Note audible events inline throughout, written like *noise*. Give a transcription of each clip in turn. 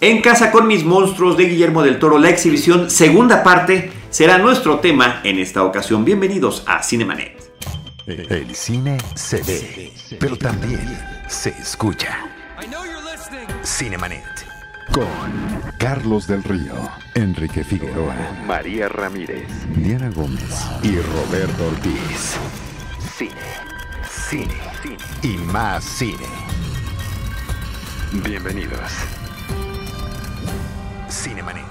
En casa con mis monstruos de Guillermo del Toro, la exhibición segunda parte será nuestro tema en esta ocasión. Bienvenidos a Cinemanet. El cine se ve, pero también se escucha. Cinemanet. Con Carlos del Río, Enrique Figueroa, María Ramírez, Diana Gómez y Roberto Ortiz. Cine, cine, cine y más cine. Bienvenidos. Cinemanet.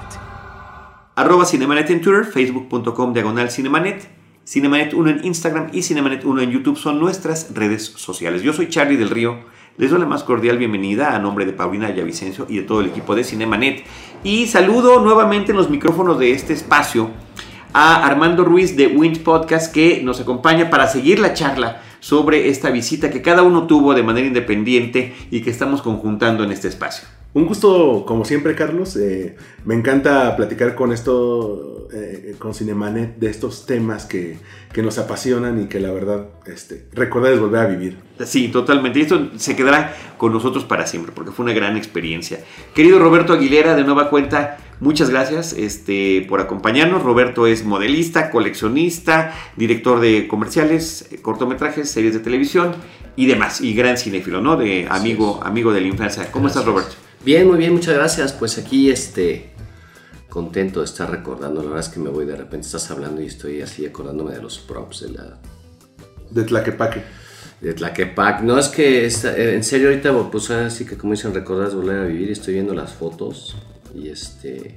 Arroba Cinemanet en Twitter, facebook.com diagonal Cinemanet, Cinemanet 1 en Instagram y Cinemanet 1 en YouTube son nuestras redes sociales. Yo soy Charlie del Río, les doy la más cordial bienvenida a nombre de Paulina Villavicencio y de todo el equipo de Cinemanet. Y saludo nuevamente en los micrófonos de este espacio a Armando Ruiz de Wind Podcast que nos acompaña para seguir la charla sobre esta visita que cada uno tuvo de manera independiente y que estamos conjuntando en este espacio. Un gusto, como siempre, Carlos. Eh, me encanta platicar con esto, eh, con Cinemanet, de estos temas que, que, nos apasionan y que la verdad, este, recordar es volver a vivir. Sí, totalmente. Y esto se quedará con nosotros para siempre, porque fue una gran experiencia. Querido Roberto Aguilera, de nueva cuenta, muchas gracias este, por acompañarnos. Roberto es modelista, coleccionista, director de comerciales, cortometrajes, series de televisión y demás. Y gran cinéfilo, ¿no? De amigo, amigo de la infancia. ¿Cómo gracias. estás, Roberto? Bien, muy bien, muchas gracias. Pues aquí, este, contento de estar recordando. La verdad es que me voy de repente, estás hablando y estoy así acordándome de los props de la... De Tlaquepaque. De Tlaquepaque. No, es que está, en serio ahorita, pues así que como dicen, recordar es volver a vivir. Estoy viendo las fotos y este...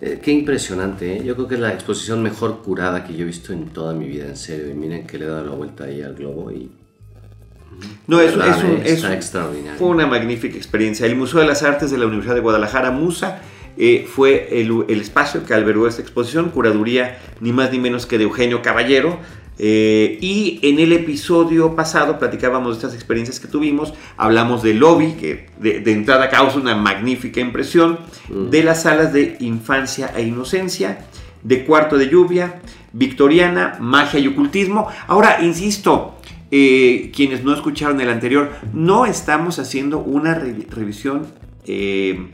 Eh, qué impresionante, ¿eh? Yo creo que es la exposición mejor curada que yo he visto en toda mi vida, en serio. Y miren que le he dado la vuelta ahí al globo y no, es, es, un, es Está extraordinario. Fue una magnífica experiencia. El Museo de las Artes de la Universidad de Guadalajara, MUSA, eh, fue el, el, espacio que albergó esta exposición, curaduría ni más ni menos que de Eugenio Caballero. Eh, y en el episodio pasado platicábamos de estas experiencias que tuvimos, hablamos del lobby, que de, de entrada causa una magnífica impresión, mm. de las salas de infancia e inocencia, de cuarto de lluvia, victoriana, magia y ocultismo. Ahora, insisto, eh, quienes no escucharon el anterior, no estamos haciendo una re revisión eh,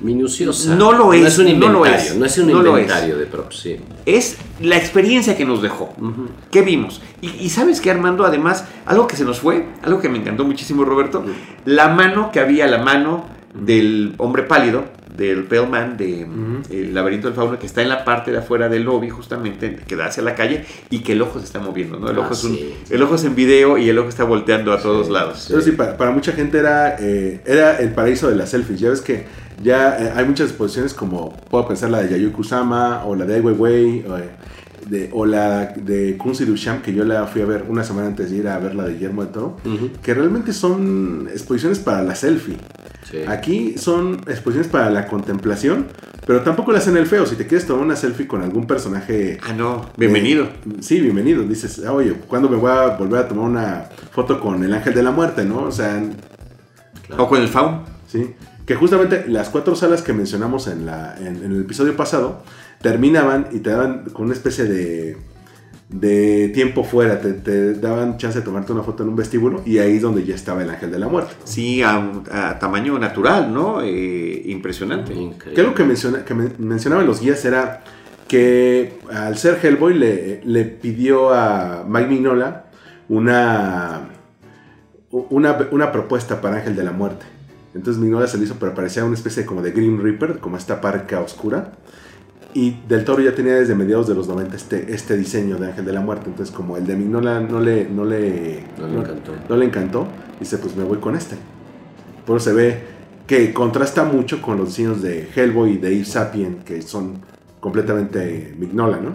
minuciosa. No lo es. No es un inventario. No, lo es, no es un no inventario de props, sí. Es la experiencia que nos dejó. Uh -huh. ¿Qué vimos? Y, y, sabes que Armando, además, algo que se nos fue, algo que me encantó muchísimo, Roberto, uh -huh. la mano que había, la mano del hombre pálido, del Pale Man, de uh -huh. El laberinto del fauno, que está en la parte de afuera del lobby, justamente, que da hacia la calle, y que el ojo se está moviendo, ¿no? El, Ah, ojo, es un, sí. el ojo es en video y el ojo está volteando a todos lados. Pero sí, para, para, mucha gente era, eh, era el paraíso de las selfies. Ya ves que ya eh, hay muchas exposiciones como, puedo pensar la de Yayoi Kusama, o la de Ai Weiwei, o, eh, de, o la de Kunzi Duchamp, que yo la fui a ver una semana antes de ir a ver la de Guillermo del Toro, uh -huh. que realmente son exposiciones para la selfie. Sí. Aquí son exposiciones para la contemplación, pero tampoco le hacen el feo. Si te quieres tomar una selfie con algún personaje. Ah, no, bienvenido. Eh, sí, bienvenido. Dices, ah, oye, ¿cuándo me voy a volver a tomar una foto con el ángel de la muerte, no? O sea. Claro. O con el faun. Sí. Que justamente las cuatro salas que mencionamos en, la, en, en el episodio pasado terminaban y te daban con una especie de de tiempo fuera, te, te, daban chance de tomarte una foto en un vestíbulo y ahí es donde ya estaba el ángel de la muerte. Sí, a, a tamaño natural, ¿no? Eh, impresionante. Increíble. Que algo que, menciona, que mencionaban los guías era que al ser Hellboy le, le pidió a Mike Mignola una, una, una, propuesta para Ángel de la Muerte. Entonces Mignola se le hizo, pero parecía una especie como de Grim Reaper, como esta parca oscura. Y Del Toro ya tenía desde mediados de los 90 este, este diseño de Ángel de la Muerte. Entonces, como el de Mignola no le, no le, no le encantó. No, le encantó, dice: Pues me voy con este. Por eso se ve que contrasta mucho con los diseños de Hellboy y de Eve Sapien, que son completamente Mignola, ¿no?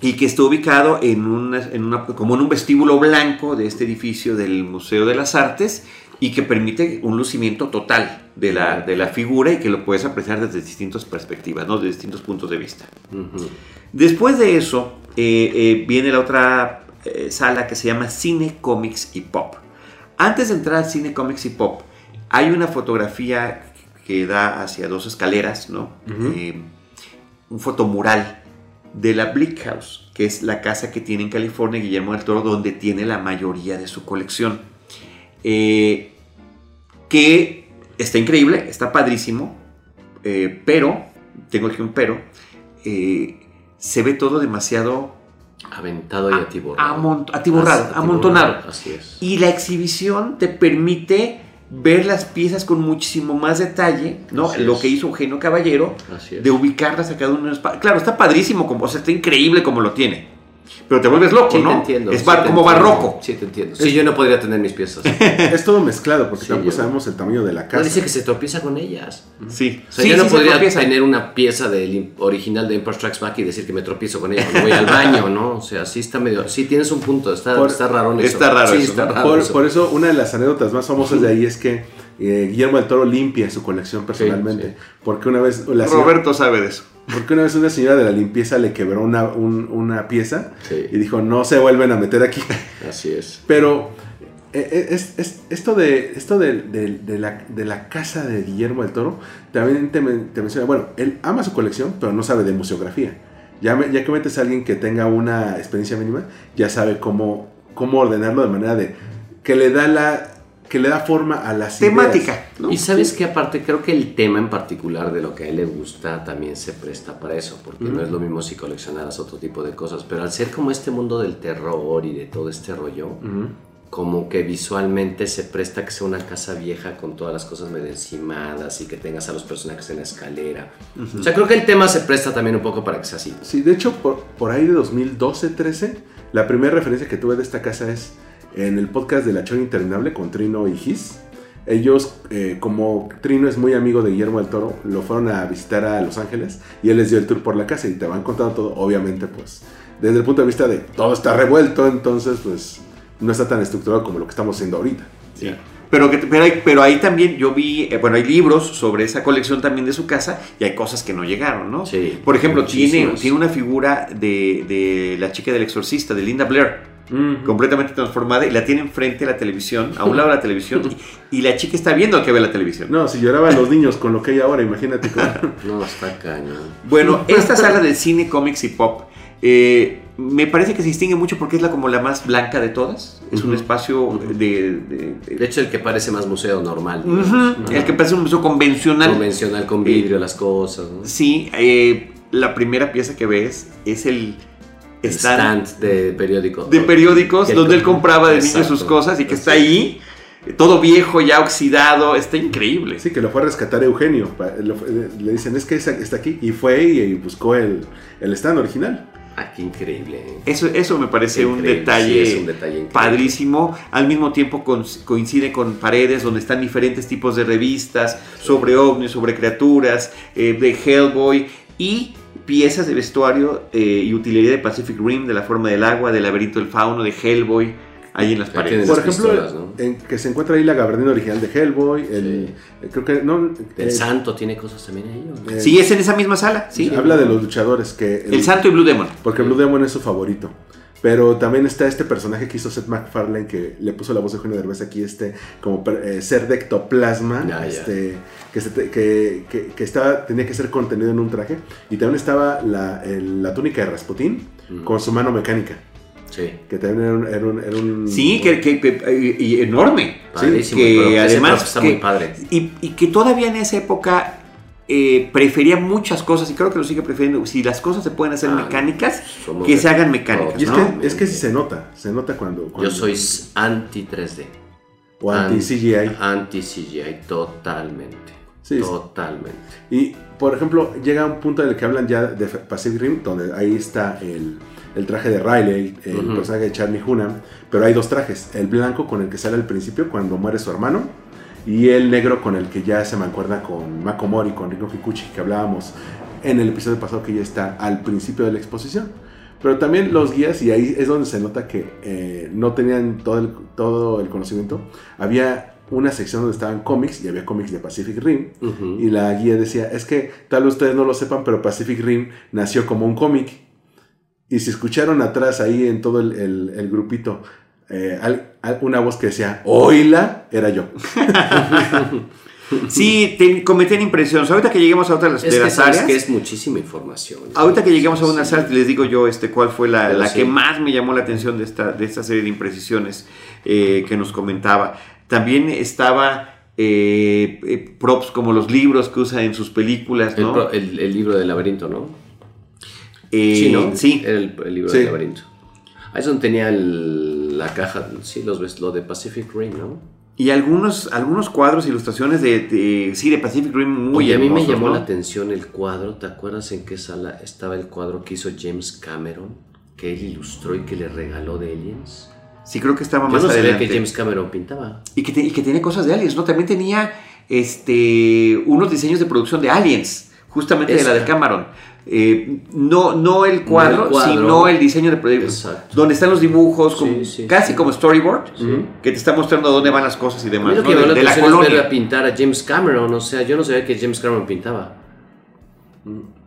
Y que está ubicado en una, en una, como en un vestíbulo blanco de este edificio del Museo de las Artes y que permite un lucimiento total de la, de la figura y que lo puedes apreciar desde distintas perspectivas, ¿no? de distintos puntos de vista. Uh -huh. Después de eso, eh, eh, viene la otra eh, sala que se llama Cine, Comics y Pop. Antes de entrar al Cine, Comics y Pop, hay una fotografía que da hacia dos escaleras, ¿no? Uh -huh. un fotomural de la Bleak House, que es la casa que tiene en California Guillermo del Toro, donde tiene la mayoría de su colección. Eh, que está increíble, está padrísimo, eh, pero, tengo aquí un pero, eh, se ve todo demasiado Aventado y atiborrado. amont- atiborrado, As- amontonado. Así es. Y la exhibición te permite ver las piezas con muchísimo más detalle, ¿no? Así Lo es. que hizo Eugenio Caballero, de ubicarlas a cada uno en espacio. Claro, está padrísimo, como, o sea, está increíble como lo tiene. Pero te vuelves loco, Sí, ¿no? te entiendo. es sí bar- te como entiendo. barroco. Sí, te entiendo. Sí, yo no podría tener mis piezas. *laughs* Es todo mezclado porque Sí, tampoco yo- sabemos el tamaño de la No casa. dice que se tropieza con ellas. Sí. O sea, Sí, yo no sí se podría tropieza. tener una pieza del original de Empire Strikes Back y decir que me tropiezo con ella cuando voy al baño, ¿no? O sea, sí está medio... Sí tienes un punto, está, Por- está raro eso. está raro sí, eso, está ¿no? raro Por, eso. por eso, una de las anécdotas más famosas de ahí es que eh, Guillermo del Toro limpia su colección personalmente. sí. Porque una vez la señora- Roberto sabe de eso. Porque una vez una señora de la limpieza le quebró una, un- una pieza Sí. y dijo, no se vuelven a meter aquí. Así es. Pero eh, eh, es, es- esto, de, esto de, de- de la, de la casa de Guillermo del Toro también te, men- te menciona, bueno, él ama su colección, pero no sabe de museografía. Ya, me- ya que metes a alguien que tenga una experiencia mínima, ya sabe cómo, cómo ordenarlo de manera de que le da la que le da forma a las ideas. Temática, ¿no? Y sabes que aparte creo que el tema en particular de lo que a él le gusta también se presta para eso, porque no es lo mismo si coleccionaras otro tipo de cosas, pero al ser como este mundo del terror y de todo este rollo, Ujú. como que visualmente se presta que sea una casa vieja con todas las cosas medio encimadas y que tengas a los personajes en la escalera. O sea, creo que el tema se presta también un poco para que sea así. Sí, de hecho, por, por ahí de 2012-13, la primera referencia que tuve de esta casa es en el podcast de La Chora Interminable con Trino y Gis. Ellos, eh, como Trino es muy amigo de Guillermo del Toro, lo fueron a visitar a Los Ángeles y él les dio el tour por la casa y te van contando todo, obviamente, pues, desde el punto de vista de todo está revuelto, entonces, pues, no está tan estructurado como lo que estamos haciendo ahorita. Sí. Pero, que, pero, hay- pero ahí también yo vi, eh, bueno, hay libros sobre esa colección también de su casa y hay cosas que no llegaron, ¿no? Sí, Por ejemplo, tiene, tiene una figura de, de la chica del exorcista, de Linda Blair, completamente transformada y la tiene enfrente de la televisión, a un lado de la televisión, *laughs* y, y la chica está viendo al que ve la televisión. No, si lloraban los niños con lo que hay ahora, imagínate. cómo- *laughs* No, está cañón. Bueno, esta sala del cine, cómics y pop eh, me parece que se distingue mucho porque es la como la más blanca de todas. Es un espacio de... de- de- De hecho, el que parece más museo normal. El que parece un museo convencional. Convencional con vidrio, las cosas. ¿no? Sí, eh, la primera pieza que ves es El stand, stand de periódico. de periódicos donde él com- compraba de niño Exacto. sus cosas y que está ahí, eh, todo viejo, ya oxidado, está increíble. Sí, que lo fue a rescatar Eugenio. fue- Le dicen, es que está aquí. Y fue y, y buscó el, el stand original. Ah, qué increíble. ¿eh? Eso, eso me parece un detalle, sí, es un detalle increíble. padrísimo. Al mismo tiempo con- coincide con paredes donde están diferentes tipos de revistas sobre ovnis, sobre criaturas, eh, de Hellboy y piezas de vestuario eh, y utilería de Pacific Rim, de la forma del agua, del laberinto del fauno, de Hellboy, ahí en las paredes. Por las ejemplo, pistolas, ¿no? en que se encuentra ahí la gabardina original de Hellboy. El, eh, Creo que no. El eh, santo tiene cosas también ahí. eh, Sí, es en esa misma sala, sí. Habla de los luchadores. que El Santo y Blue Demon. Porque Blue Demon es su favorito. Pero también está este personaje que hizo Seth MacFarlane que le puso la voz de Eugenio Derbez aquí, este como eh, ser de ectoplasma, ya. este, que, se te- que, que- que estaba, tenía que ser contenido en un traje. Y también estaba la, el- la túnica de Rasputín Mm. con su mano mecánica, Sí. que también era un... era un- era un- Sí, que, que- que- enorme. Padrísimo. que además está muy padre. Y, y que todavía en esa época eh, prefería muchas cosas y creo que lo sigue prefiriendo. Si las cosas se pueden hacer Ah, mecánicas, que de- se hagan mecánicas. Y es, ¿no? que, es que sí se nota, se nota cuando... Yo soy anti 3D. O anti-CGI. Anti CGI, totalmente. Sí, totalmente. Y, por ejemplo, llega un punto en el que hablan ya de Pacific Rim, donde ahí está el, el traje de Riley, el personaje de Charlie Hunnam, pero hay dos trajes, el blanco con el que sale al principio cuando muere su hermano, y el negro con el que ya se mancuerda con Mako Mori, con Rico Kikuchi, que hablábamos en el episodio pasado que ya está al principio de la exposición. Pero también los guías, y ahí es donde se nota que eh, no tenían todo el, todo el conocimiento, había una sección donde estaban cómics y había cómics de Pacific Rim. Ujú. Y la guía decía, es que tal vez ustedes no lo sepan, pero Pacific Rim nació como un cómic. Y si escucharon atrás ahí en todo el, el- el grupito eh, al- al- una voz que decía, oíla, era yo. Sí, te- cometían impresiones. Ahorita que lleguemos a otras Es de que las sabes áreas. que es muchísima información. Ahorita que lleguemos a unas Sí. áreas, les digo yo este, cuál fue la, la sí. que más me llamó la atención de esta, de esta serie de imprecisiones eh, que nos comentaba. También estaba eh, eh, props como los libros que usa en sus películas, El, ¿no? pro- el- el libro del laberinto, ¿no? Eh, sí, ¿no? Sí. El, el libro Sí. del laberinto. Ahí es donde tenía el- la caja, sí, los, ves- lo de Pacific Rim, ¿no? Y algunos, algunos cuadros, ilustraciones de, de- sí, de Pacific Rim muy Oye, a mí me llamó ¿no? la atención el cuadro. ¿Te acuerdas en qué sala estaba el cuadro que hizo James Cameron? Que él ilustró y que le regaló de Aliens. Sí, creo que estaba Yo más no adelante. que James Cameron pintaba. Y, que te- y que tiene cosas de aliens, ¿no? También tenía este, unos diseños de producción de aliens, justamente de la de. Cameron. Eh, no, no el cuadro, No el cuadro. sino el diseño de proyectos. Exacto. Donde están los dibujos, como- Sí, sí, casi sí. como storyboard, Sí. que te está mostrando dónde van las cosas y demás. ¿no? que De, la de la a pintar a James Cameron. O sea, yo no sabía que James Cameron pintaba.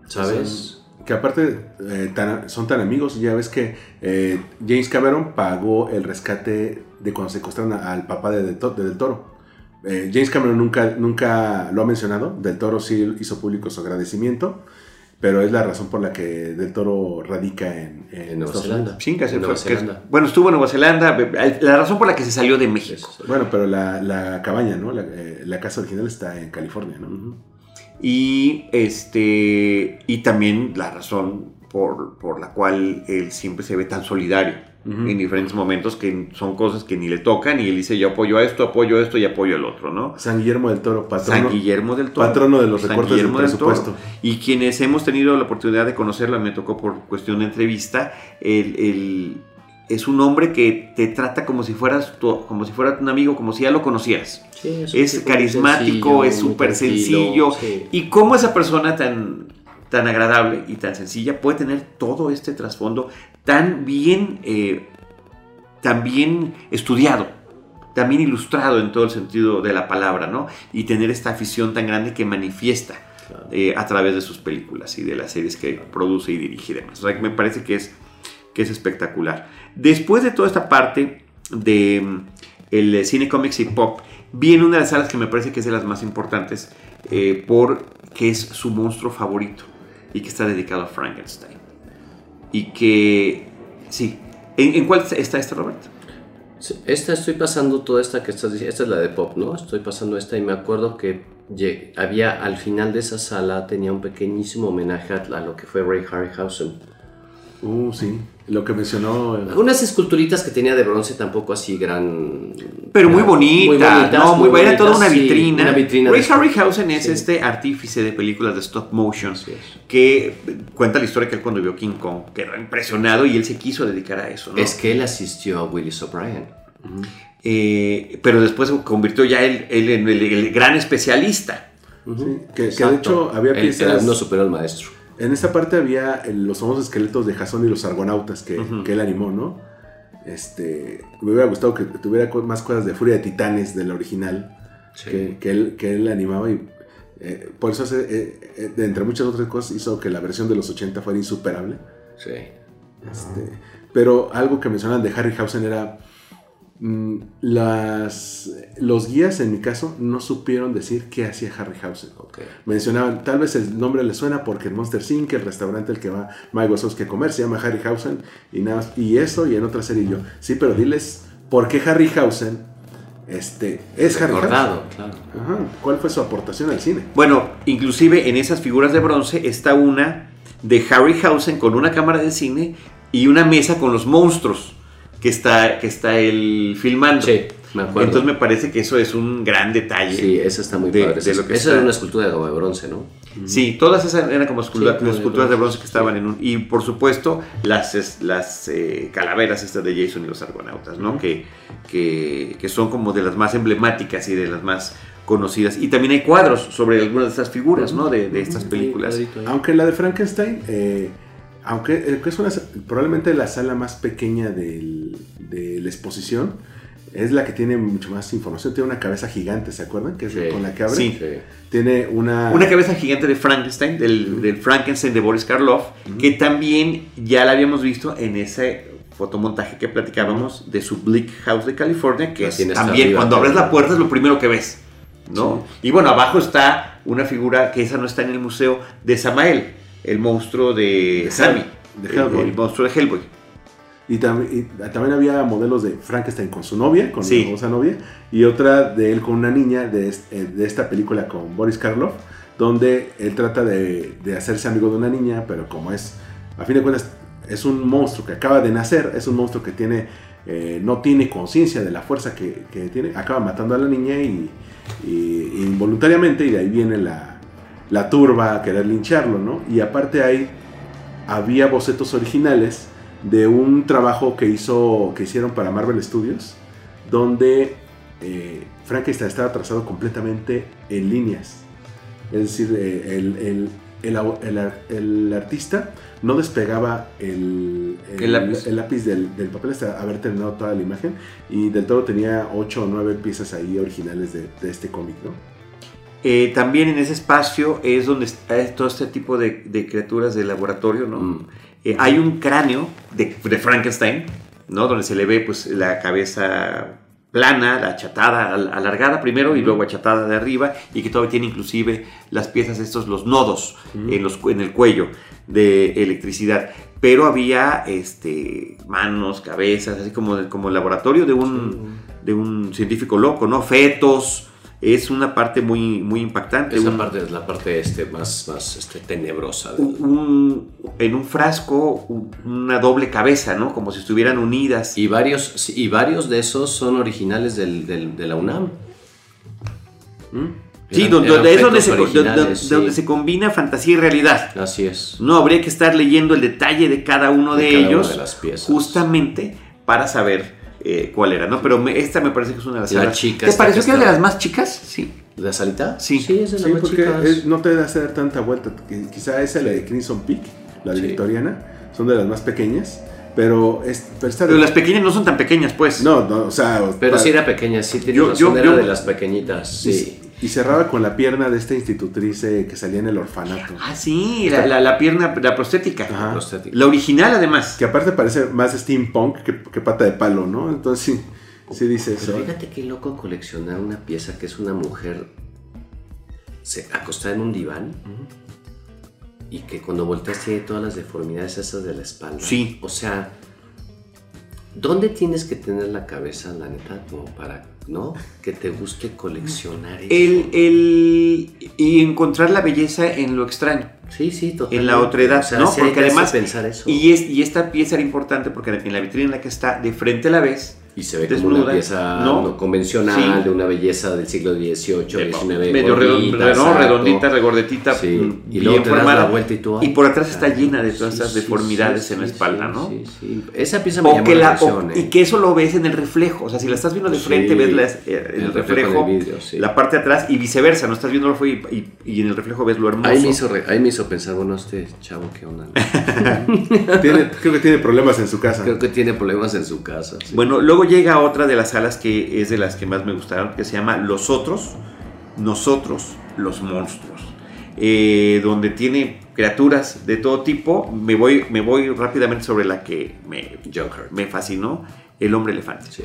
¿Sabes? Son- que aparte eh, tan- son tan amigos, ya ves que eh, James Cameron pagó el rescate de cuando secuestraron a- al papá de Del, To- de Del Toro. Eh, James Cameron nunca, nunca lo ha mencionado, Del Toro sí hizo público su agradecimiento, pero es la razón por la que Del Toro radica en, en En Nueva Zelanda. Se En Nueva bueno, estuvo en Nueva Zelanda. La razón por la que se salió de México. Eso. Bueno, pero la, la cabaña, ¿no? La, eh, la casa original está en California, ¿no? Y este y también la razón por, por la cual él siempre se ve tan solidario En diferentes momentos que son cosas que ni le tocan y él dice yo apoyo a esto, apoyo a esto y apoyo al otro, ¿no? San Guillermo del Toro, patrono. San Guillermo del Toro. patrono de los San recortes del Guillermo del Toro. presupuesto. Y quienes hemos tenido la oportunidad de conocerlo, me tocó por cuestión de entrevista, el, el- es un hombre que te trata como si fueras tu, como si fuera un amigo, como si ya lo conocieras. Sí, un Es muy carismático, sencillo, es súper sencillo. sí. Y cómo esa persona tan, tan agradable y tan sencilla puede tener todo este trasfondo tan bien, eh, tan bien estudiado, tan bien ilustrado en todo el sentido de la palabra, ¿no? Y tener esta afición tan grande que manifiesta Claro. eh, a través de sus películas y de las series que produce y dirige y demás. O sea, que me parece que es, que es espectacular. Después de toda esta parte de mm, el cine, cómics y pop, viene una de las salas que me parece que es de las más importantes eh, porque es su monstruo favorito y que está dedicado a Frankenstein. Y que, sí, ¿en, en cuál está este, Roberto? Sí, Esta estoy pasando toda esta que estás diciendo. Esta es la de pop, ¿no? Estoy pasando esta y me acuerdo que había al final de esa sala tenía un pequeñísimo homenaje a, a lo que fue Ray Harryhausen. Uh, sí. Lo que mencionó. eh, Unas esculturitas que tenía de bronce tampoco así gran. Pero muy bonita, bonitas, no, muy, buena, bonitas, toda una sí, vitrina. una vitrina Ray Harryhausen es sí. este artífice de películas de stop motion que cuenta la historia que él cuando vio King Kong quedó impresionado y él se quiso dedicar a eso. ¿no? Es que él asistió a Willis O'Brien. Eh, pero después se convirtió ya él, él en el, el gran especialista. sí, que, que de hecho había Él- piezas. él no superó al maestro. En esta parte había el- los famosos esqueletos de Jason y los argonautas que, él animó, ¿no? Este, me hubiera gustado que tuviera más cosas de Furia de Titanes de la original Sí. que, que él, que él animaba y eh, por eso, hace, eh, eh, entre muchas otras cosas, hizo que la versión de los 80 fuera insuperable. Sí. Este, pero algo que mencionaban de Harryhausen era las, los guías, en mi caso, no supieron decir qué hacía Harryhausen. Ok. Mencionaban, tal vez el nombre le suena porque el Monster Inc., el restaurante al que va Mike Wazowski a comer, se llama Harryhausen, y nada y eso, y en otra serie yo. Sí, pero diles por qué Harryhausen este, es Harryhausen. Recordado, claro. Ajá, ¿Cuál fue su aportación al cine? Bueno, inclusive en esas figuras de bronce está una de Harryhausen con una cámara de cine y una mesa con los monstruos que está, que está él filmando. Sí, me acuerdo. Entonces me parece que eso es un gran detalle. Sí, esa está muy de- padre. de Esa, lo que esa está. era una escultura de bronce, ¿no? Sí, todas esas eran como escultura- Sí, esculturas de bronce que sí. estaban en un... Y por supuesto las, las eh, calaveras estas de Jason y los argonautas, ¿no? que, que, que son como de las más emblemáticas y de las más conocidas. Y también hay cuadros sobre algunas de estas figuras, ¿no? De, de estas películas. Aunque la de Frankenstein, eh, aunque que es una, probablemente la sala más pequeña del- de la exposición, es la que tiene mucho más información. Tiene una cabeza gigante, ¿se acuerdan? Que es Sí. con la que abre. Sí. Sí. Tiene una... Una cabeza gigante de Frankenstein, del, del Frankenstein de Boris Karloff, que también ya la habíamos visto en ese fotomontaje que platicábamos de su Bleak House de California, que La es también arriba, cuando abres la puerta es lo primero que ves, ¿no? Y bueno, abajo está una figura que esa no está en el museo de Samael, el monstruo de Sammy, de Hellboy. el monstruo de Hellboy. Y, tam- y también había modelos de Frankenstein con su novia, con Sí. su famosa novia, y otra de él con una niña de, es- eh, de esta película con Boris Karloff, donde él trata de, de hacerse amigo de una niña, pero como es, a fin de cuentas, es un monstruo que acaba de nacer, es un monstruo que tiene, eh, no tiene conciencia de la fuerza que, que tiene, acaba matando a la niña y, y- involuntariamente, y de ahí viene la, la turba a querer lincharlo, ¿no? Y aparte hay, había bocetos originales de un trabajo que hizo que hicieron para Marvel Studios donde eh, Frankenstein estaba trazado completamente en líneas es decir eh, el, el- el artista no despegaba el, El lápiz. el lápiz del, del papel hasta haber terminado toda la imagen y del todo tenía 8 o 9 piezas ahí originales de, de este cómic ¿no? Eh, también en ese espacio es donde está todo este tipo de, de criaturas de laboratorio, ¿no? Mm. Eh, hay un cráneo de, de Frankenstein, ¿no? Donde se le ve pues la cabeza plana, la achatada, al- alargada primero y luego achatada de arriba y que todavía tiene inclusive las piezas estos, los nodos en, los, cu- en el cuello de electricidad. Pero había este, manos, cabezas, así como, como el laboratorio de un, de un científico loco, ¿no? Fetos. Es una parte muy, muy impactante. Esa un- parte es la parte este, más, más este, tenebrosa. del- un- un- en un frasco un- una doble cabeza, ¿no? Como si estuvieran unidas. Y varios, sí, y varios de esos son originales del, del- de la UNAM. sí, Eran- donde, eran es donde se, donde- sí. donde se combina fantasía y realidad. Así es. No habría que estar leyendo el detalle de cada uno de, De cada una ellos de las piezas. justamente para saber eh, cuál era, ¿no? Pero me- esta me parece que es una de las La salas. chica ¿Te pareció que era de las más chicas? Sí. ¿La salita? Sí. Sí, es de las Sí, más porque chicas. es- no te hace dar tanta vuelta. Qui- Quizá esa, la de Crimson Peak, la de Sí. victoriana, son de las más pequeñas. Pero, es, pero esta de- las pequeñas no son tan pequeñas, pues. No, no, o sea. Pero sí era pequeña, sí tiene Yo- razón, yo- era yo- de las pequeñitas, sí. Y, cerraba con la pierna de esta institutriz eh, que salía en el orfanato. Ah, sí, la, la- la pierna, la prostética. Ajá. prostética. La original, además. Que aparte parece más steampunk que, que pata de palo, ¿no? Entonces sí, sí dice eso. Pero fíjate qué loco coleccionar una pieza que es una mujer se, acostada en un diván y que cuando volteas tiene todas las deformidades esas de la espalda. Sí. O sea, ¿dónde tienes que tener la cabeza, la neta, como para, ¿no? Que te guste coleccionar eso. El, el- y encontrar la belleza en lo extraño, Sí, sí, totalmente. en la otredad, O sea, ¿no? sí Porque además, pensar eso. y, es, y esta pieza era importante porque en la vitrina en la que está, de frente a la vez, Y se ve como una desnuda, pieza ¿no? no convencional, Sí. de una belleza del siglo XVIII, XIX. medio gordita, redondita, redondita, regordetita, Sí, mm, y luego te das la vuelta y tú, y por atrás está llena de todas Sí, esas sí, deformidades sí, en la espalda, sí, ¿no? Sí, sí. Esa pieza me O llamó que la la, atención. o- eh. y que eso lo ves en el reflejo. O sea, si la estás viendo de Sí, frente, ves las- eh, en el, el reflejo reflejo, del vidrio, sí. la parte de atrás y viceversa. No estás viendo lo y, y, y en el reflejo ves lo hermoso. Ahí me, hizo re- ahí me hizo pensar, bueno, este chavo, ¿qué onda? *laughs* Tiene- creo que tiene problemas en su casa. Creo que tiene problemas en su casa. sí. Bueno, luego llega otra de las salas que es de las que más me gustaron, que se llama Los Otros, Nosotros, los Monstruos. Eh, donde tiene criaturas de todo tipo. Me voy, me voy rápidamente sobre la que me, Hurt. me fascinó, el hombre elefante. Sí.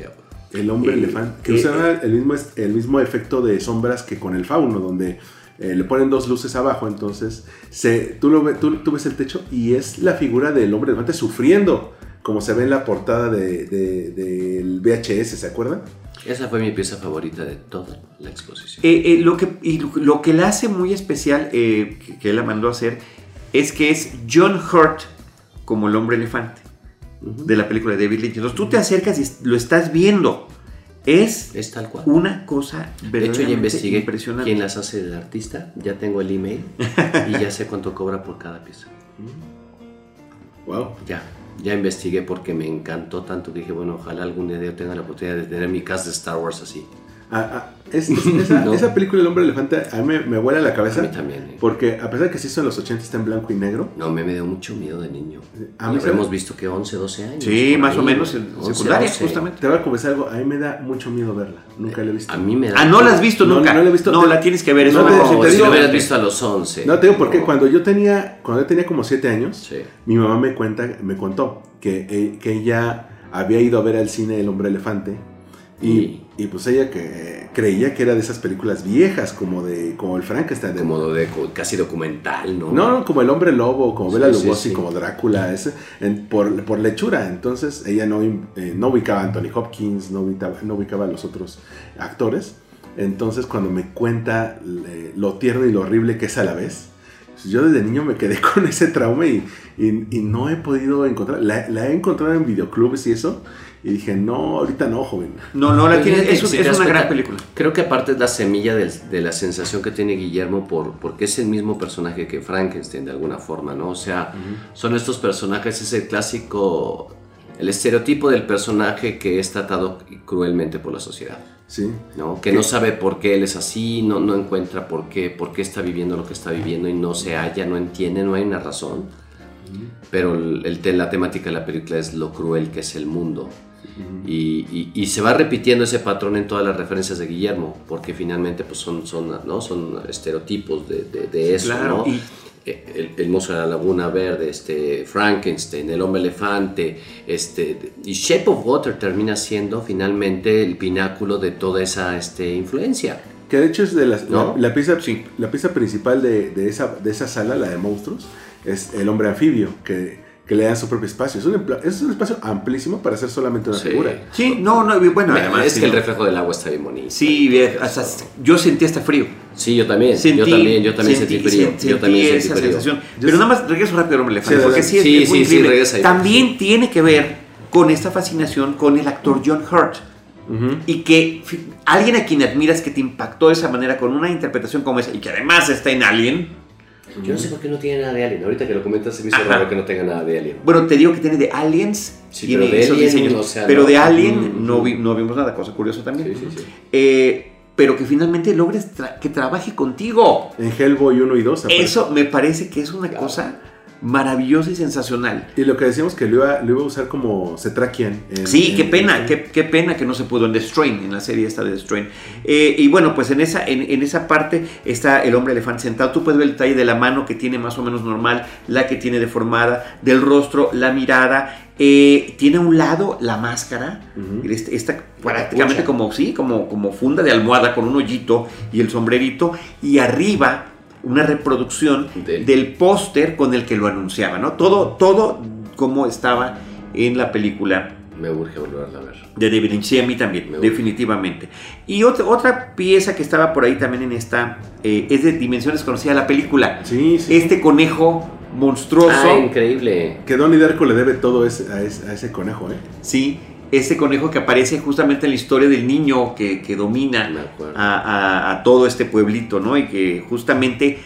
El hombre Eh, elefante. Que eh, usaba el mismo, el mismo efecto de sombras que con el fauno, donde eh, le ponen dos luces abajo. Entonces, se, tú, lo ve- tú, tú ves el techo y es la figura del hombre elefante sufriendo, como se ve en la portada de- de- del VHS, ¿se acuerdan? Esa fue mi pieza favorita de toda la exposición. Eh, eh, lo, que, y lo, lo que la hace muy especial, eh, que, que él la mandó a hacer, es que es John Hurt como el hombre elefante de la película de David Lynch. Entonces tú te acercas y lo estás viendo. Es es tal cual. una cosa De hecho, ya investigué impresionante. quién las hace el artista, ya tengo el email y ya sé cuánto cobra por cada pieza. Wow. Ya, ya investigué porque me encantó tanto que dije, bueno, ojalá algún día yo tenga la oportunidad de tener mi casa de Star Wars así. Ah, ah, es- es- *laughs* esa, No. esa película El hombre elefante a mí me, me vuela la cabeza. A mí también. eh. Porque a pesar de que se hizo en los 80 está en blanco y negro. No, me, me dio mucho miedo de niño. A mí hemos visto que 11, 12 años. Sí, más o ahí, menos en 11, secundaria, 12. justamente. Te voy a confesar algo, a mí me da mucho miedo verla. Nunca la he visto. A mí me da... Ah, no la has visto No, nunca. no la he visto. No, la tienes que ver. Es No, una No, si impresionante. hubieras visto a los 11. No, te digo porque No. cuando yo tenía, cuando yo tenía como 7 años, Sí. mi mamá me cuenta, me contó que, eh, que ella había ido a ver al cine El hombre elefante y, Y- Y pues ella que creía que era de esas películas viejas, como de como el Frankenstein. De, Como de casi documental, ¿no? no, como el hombre lobo, como Bela Sí, sí, Lugosi, sí. como Drácula, ese, en- por, por lechura. Entonces ella no, eh, no ubicaba a Anthony Hopkins, no ubicaba, no ubicaba a los otros actores. Entonces cuando me cuenta eh, lo tierno y lo horrible que es a la vez, pues, yo desde niño me quedé *laughs* con ese trauma y, y- y no he podido encontrar. La, la he encontrado en videoclubs y eso. Y dije, no, ahorita no, joven. No, no, la tiene, es, es una gran película. Creo que aparte es la semilla del- de, la sensación que tiene Guillermo por, porque es el mismo personaje que Frankenstein de alguna forma, ¿no? O sea, son estos personajes, es el clásico, el estereotipo del personaje que es tratado cruelmente por la sociedad, Sí. ¿no? Que no sabe por qué él es así, no, no encuentra por qué, por qué está viviendo lo que está viviendo y no se halla, no entiende, no hay una razón. Pero el, la temática de la película es lo cruel que es el mundo. Y, y- y se va repitiendo ese patrón en todas las referencias de Guillermo, porque finalmente pues son, son, ¿no? son estereotipos de, de- de eso, claro, ¿no? y- Eh, El, el monstruo de la laguna verde, este, Frankenstein, el hombre elefante, este, y Shape of Water termina siendo finalmente el pináculo de toda esa este, influencia. Que de hecho es de las, ¿No? la, la pieza, Sí. la pieza principal de, de esa, de esa sala, la de monstruos, es el hombre anfibio, que, que le dan su propio espacio. Es un, es un espacio amplísimo para hacer solamente una Sí. figura. Sí, no, no, y bueno, además. es que el reflejo del agua está bien bonito. Sí, bien, hasta- yo sentí hasta frío. Sí, yo también. Sentí, yo también, yo también sentí, frío. sen- yo sentí también sentí esa frío. sensación. Yo Pero nada más regreso rápido al hombre elefante, Sí, porque sí, es, Sí, es muy sí, regresa ahí. También tiene que ver con esta fascinación con el actor John Hurt. Y que alguien a quien admiras que te impactó de esa manera con una interpretación como esa y que además está en Alien. Yo no sé por qué no tiene nada de Alien. Ahorita que lo comentas se me hizo Ajá. raro que no tenga nada de Alien. Bueno, te digo que tiene de Aliens. Sí, tiene pero de esos Alien, diseños. o sea, pero no. de Alien Mm, no, vi- no vimos nada, cosa curiosa también. Sí, sí, sí. Eh, pero que finalmente logres tra- que trabaje contigo. En Hellboy 1 y 2. aparece. Eso me parece que es una cosa maravillosa y sensacional. Y lo que decíamos que lo iba, lo iba a usar como Cetrakian. Sí, en- qué pena, en- qué, qué pena que no se pudo en The Strain, en la serie esta de The Strain. Eh, y bueno, pues en esa, en, en esa parte está el hombre elefante sentado. Tú puedes ver el detalle de la mano que tiene más o menos normal, la que tiene deformada, del rostro, la mirada. Eh, tiene a un lado la máscara, esta prácticamente como, sí, como, como funda de almohada con un hoyito y el sombrerito. Y arriba una reproducción Del- del póster con el que lo anunciaba, ¿no? Todo, todo como estaba en la película Me urge volverla a ver. de David Lynch. Sí, a mí también, definitivamente. Y otra, otra pieza que estaba por ahí también en esta eh, es de dimensiones conocida la película. Sí, sí. Este conejo monstruoso, Ah, increíble. Que Donnie Darko le debe todo ese- a, ese, a ese conejo, ¿eh? sí, este conejo que aparece justamente en la historia del niño que, que domina a, a- a todo este pueblito, ¿no? Y que justamente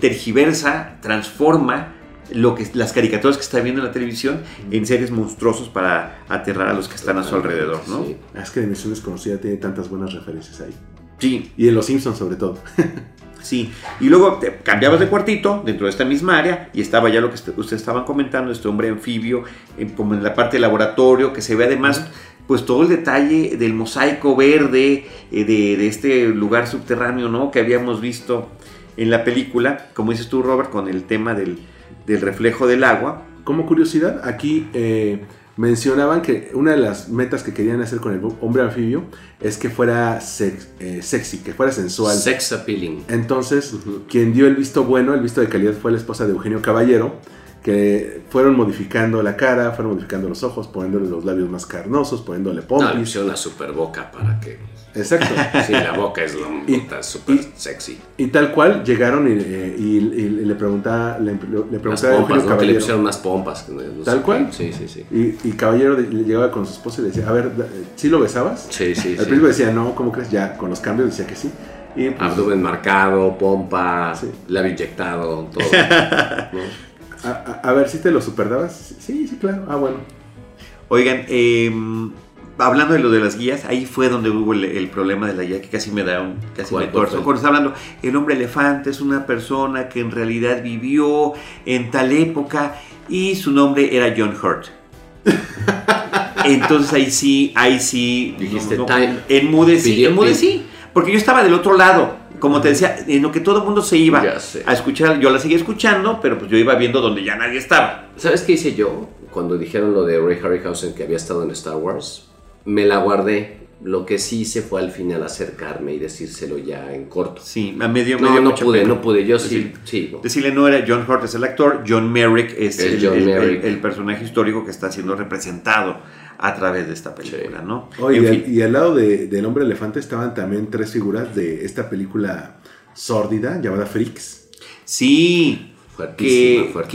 tergiversa, transforma lo que las caricaturas que está viendo en la televisión en seres monstruosos para aterrar a los que están a su alrededor, ¿no? Sí. Es que Dimensiones Conocida tiene tantas buenas referencias ahí. sí. Y en Los Simpsons sobre todo. *laughs* Sí, y luego te cambiabas de cuartito dentro de esta misma área y estaba ya lo que ustedes estaban comentando, este hombre anfibio, en- como en la parte de laboratorio, que se ve además pues todo el detalle del mosaico verde eh, de, de este lugar subterráneo, ¿no? Que habíamos visto en la película, como dices tú, Robert, con el tema del, del reflejo del agua. Como curiosidad, aquí eh, mencionaban que una de las metas que querían hacer con el hombre anfibio es que fuera sex- eh, sexy, que fuera sensual. Sex appealing. Entonces, quien dio el visto bueno, el visto de calidad, fue la esposa de Eugenio Caballero, que fueron modificando la cara, fueron modificando los ojos, poniéndole los labios más carnosos, poniéndole No, le pompis. pusieron una super boca para que. Exacto. *laughs* Sí, la boca es lo Y- súper y- sexy. Y tal cual llegaron y, eh, y- y le preguntaba, le, le preguntaba a pompas, Eugenio ¿no? Que le Caballero. pusieron más pompas. no- no ¿Tal cual? Sí, sí, sí. Y, Caballero le llegaba con su esposa y le decía, a ver, ¿sí lo besabas? Sí, sí, Al sí. principio decía, no, ¿cómo crees? Ya, con los cambios decía que sí. Y pues, Abdomen marcado, pompa, Sí. labio inyectado, todo. *laughs* ¿no? A, a- a ver, ¿sí te lo superdabas? Sí, sí, claro. Ah, bueno. Oigan, em, hablando de lo de las guías, ahí fue donde hubo el, el problema de la guía que casi me da un, casi ¿Cuál, me fue? Cuando está hablando, el hombre elefante es una persona que en realidad vivió en tal época y su nombre era John Hurt. *laughs* Entonces ahí sí, ahí sí. Dijiste, time. Enmudecí, Pidió- enmudecí. Porque yo estaba del otro lado. Como te decía, en lo que todo el mundo se iba a escuchar, yo la seguía escuchando, pero pues yo iba viendo donde ya nadie estaba. ¿Sabes qué hice yo? Cuando dijeron lo de Ray Harryhausen que había estado en Star Wars, me la guardé. Lo que sí hice fue al final acercarme y decírselo ya en corto. Sí, a medio, No, medio no pude, pena. no pude. Yo sí, sí. no. Decirle no era John Hurt es el actor, John Merrick es Es el, John el- el- Merrick. el personaje histórico que está siendo representado a través de esta película, ¿no? Y, al, fin. y al lado de- del hombre elefante estaban también tres figuras de esta película sórdida llamada Freaks. Sí, Fuertísima, que, fuertísima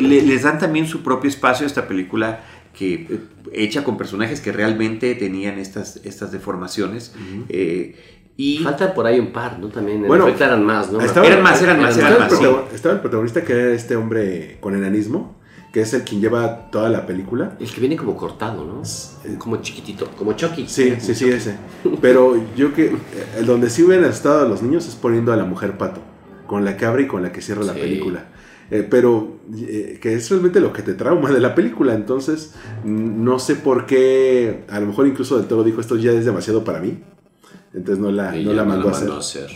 que le- les dan también su propio espacio a esta película que eh, hecha con personajes que realmente tenían estas, estas deformaciones. eh, y Faltan por ahí un par, ¿no? También. En Bueno, efecto eran más, ¿no? estaba- Eran más, eran más, estaba, eran el más, sí. estaba el protagonista que era este hombre con enanismo, que es el quien lleva toda la película. El que viene como cortado, ¿no? Como chiquitito, como Chucky. Sí, sí, sí, ese. Pero yo que eh, donde sí hubieran estado a los niños es poniendo a la mujer pato, con la cabra y con la que cierra la película. Eh, pero eh, que es realmente lo que te trauma de la película. Entonces, no sé por qué, a lo mejor incluso del Toro dijo esto ya es demasiado para mí. Entonces no la, no la no mandó a hacer. mandó a hacer.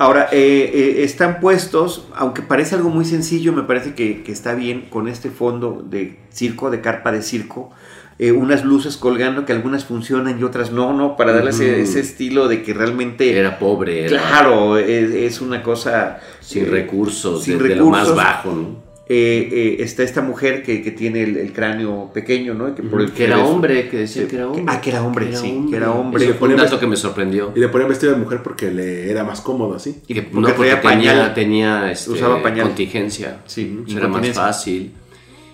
Ahora, eh, eh, están puestos, aunque parece algo muy sencillo, me parece que, que está bien con este fondo de circo, de carpa de circo, eh, unas luces colgando que algunas funcionan y otras no, ¿no? Para darle ese, estilo de que realmente... Era pobre, era Claro, es, es una cosa... sin eh, recursos, sin de, de lo más bajo, ¿no? Eh, eh, está esta mujer que, que tiene el, el cráneo pequeño, ¿no? Y que, por el Que era es- hombre, que decía que era hombre. Ah, que era hombre, sí, que era hombre. Ese Le un ponía- dato que me sorprendió. Y le ponían vestido de mujer porque le era más cómodo así. Y Que- porque no, porque tenía, pañal. tenía este, Usaba pañal. contingencia. Sí, era más fácil.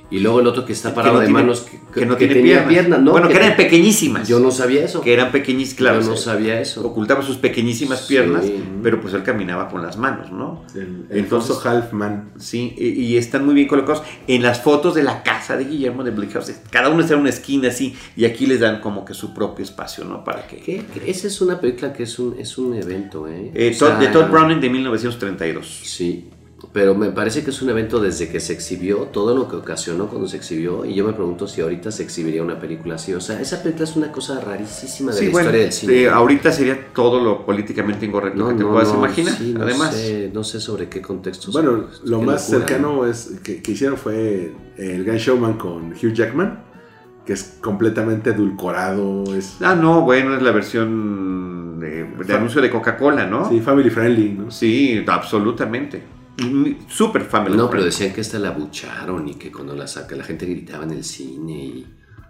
Y luego el otro que está Que parado no de tiene- manos que, que no que tiene piernas. ¿no? Bueno, que eran pequeñísimas. Yo no sabía eso. Que eran pequeñísimas, claro. Yo no sabía eso. Ocultaba sus pequeñísimas Sí. piernas, pero pues él caminaba con las manos, ¿no? El, el Entonces- famoso Halfman. Sí, y, y están muy bien colocados. En las fotos de la casa de Guillermo de Bleak House, cada uno está en una esquina así, y aquí les dan como que su propio espacio, ¿no? Para que... ¿Qué? Esa es una película que es un, es un evento, ¿eh? Eh, O sea, Todd- de Todd Browning de 1932. Sí, pero me parece que es un evento desde que se exhibió, todo lo que ocasionó cuando se exhibió, y yo me pregunto si ahorita se exhibiría una película así. O sea, esa película es una cosa rarísima de Sí, la bueno, historia del cine. eh, ahorita sería todo lo políticamente incorrecto que te puedas imaginar. sí, no Además, sé, no sé sobre qué contexto. Bueno, lo más locura, cercano es que, que hicieron fue el Gran Showman con Hugh Jackman, que es completamente edulcorado, es ah, no, bueno, es la versión de, de anuncio de Coca-Cola, ¿no? sí, family friendly, ¿no? Sí, absolutamente. Super family. No, pero decían que esta la bucharon y que cuando la saca la gente gritaba en el cine y...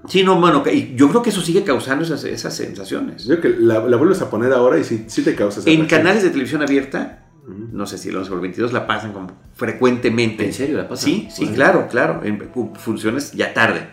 Sí, no, bueno, y yo creo que eso sigue causando esas, esas sensaciones. Yo creo que la, la vuelves a poner ahora y sí, sí te causa esa En reacción. canales de televisión abierta, no sé si el 11 o el 22 la pasan como frecuentemente. ¿En serio la pasan? Sí, sí, claro, claro. En funciones ya tarde,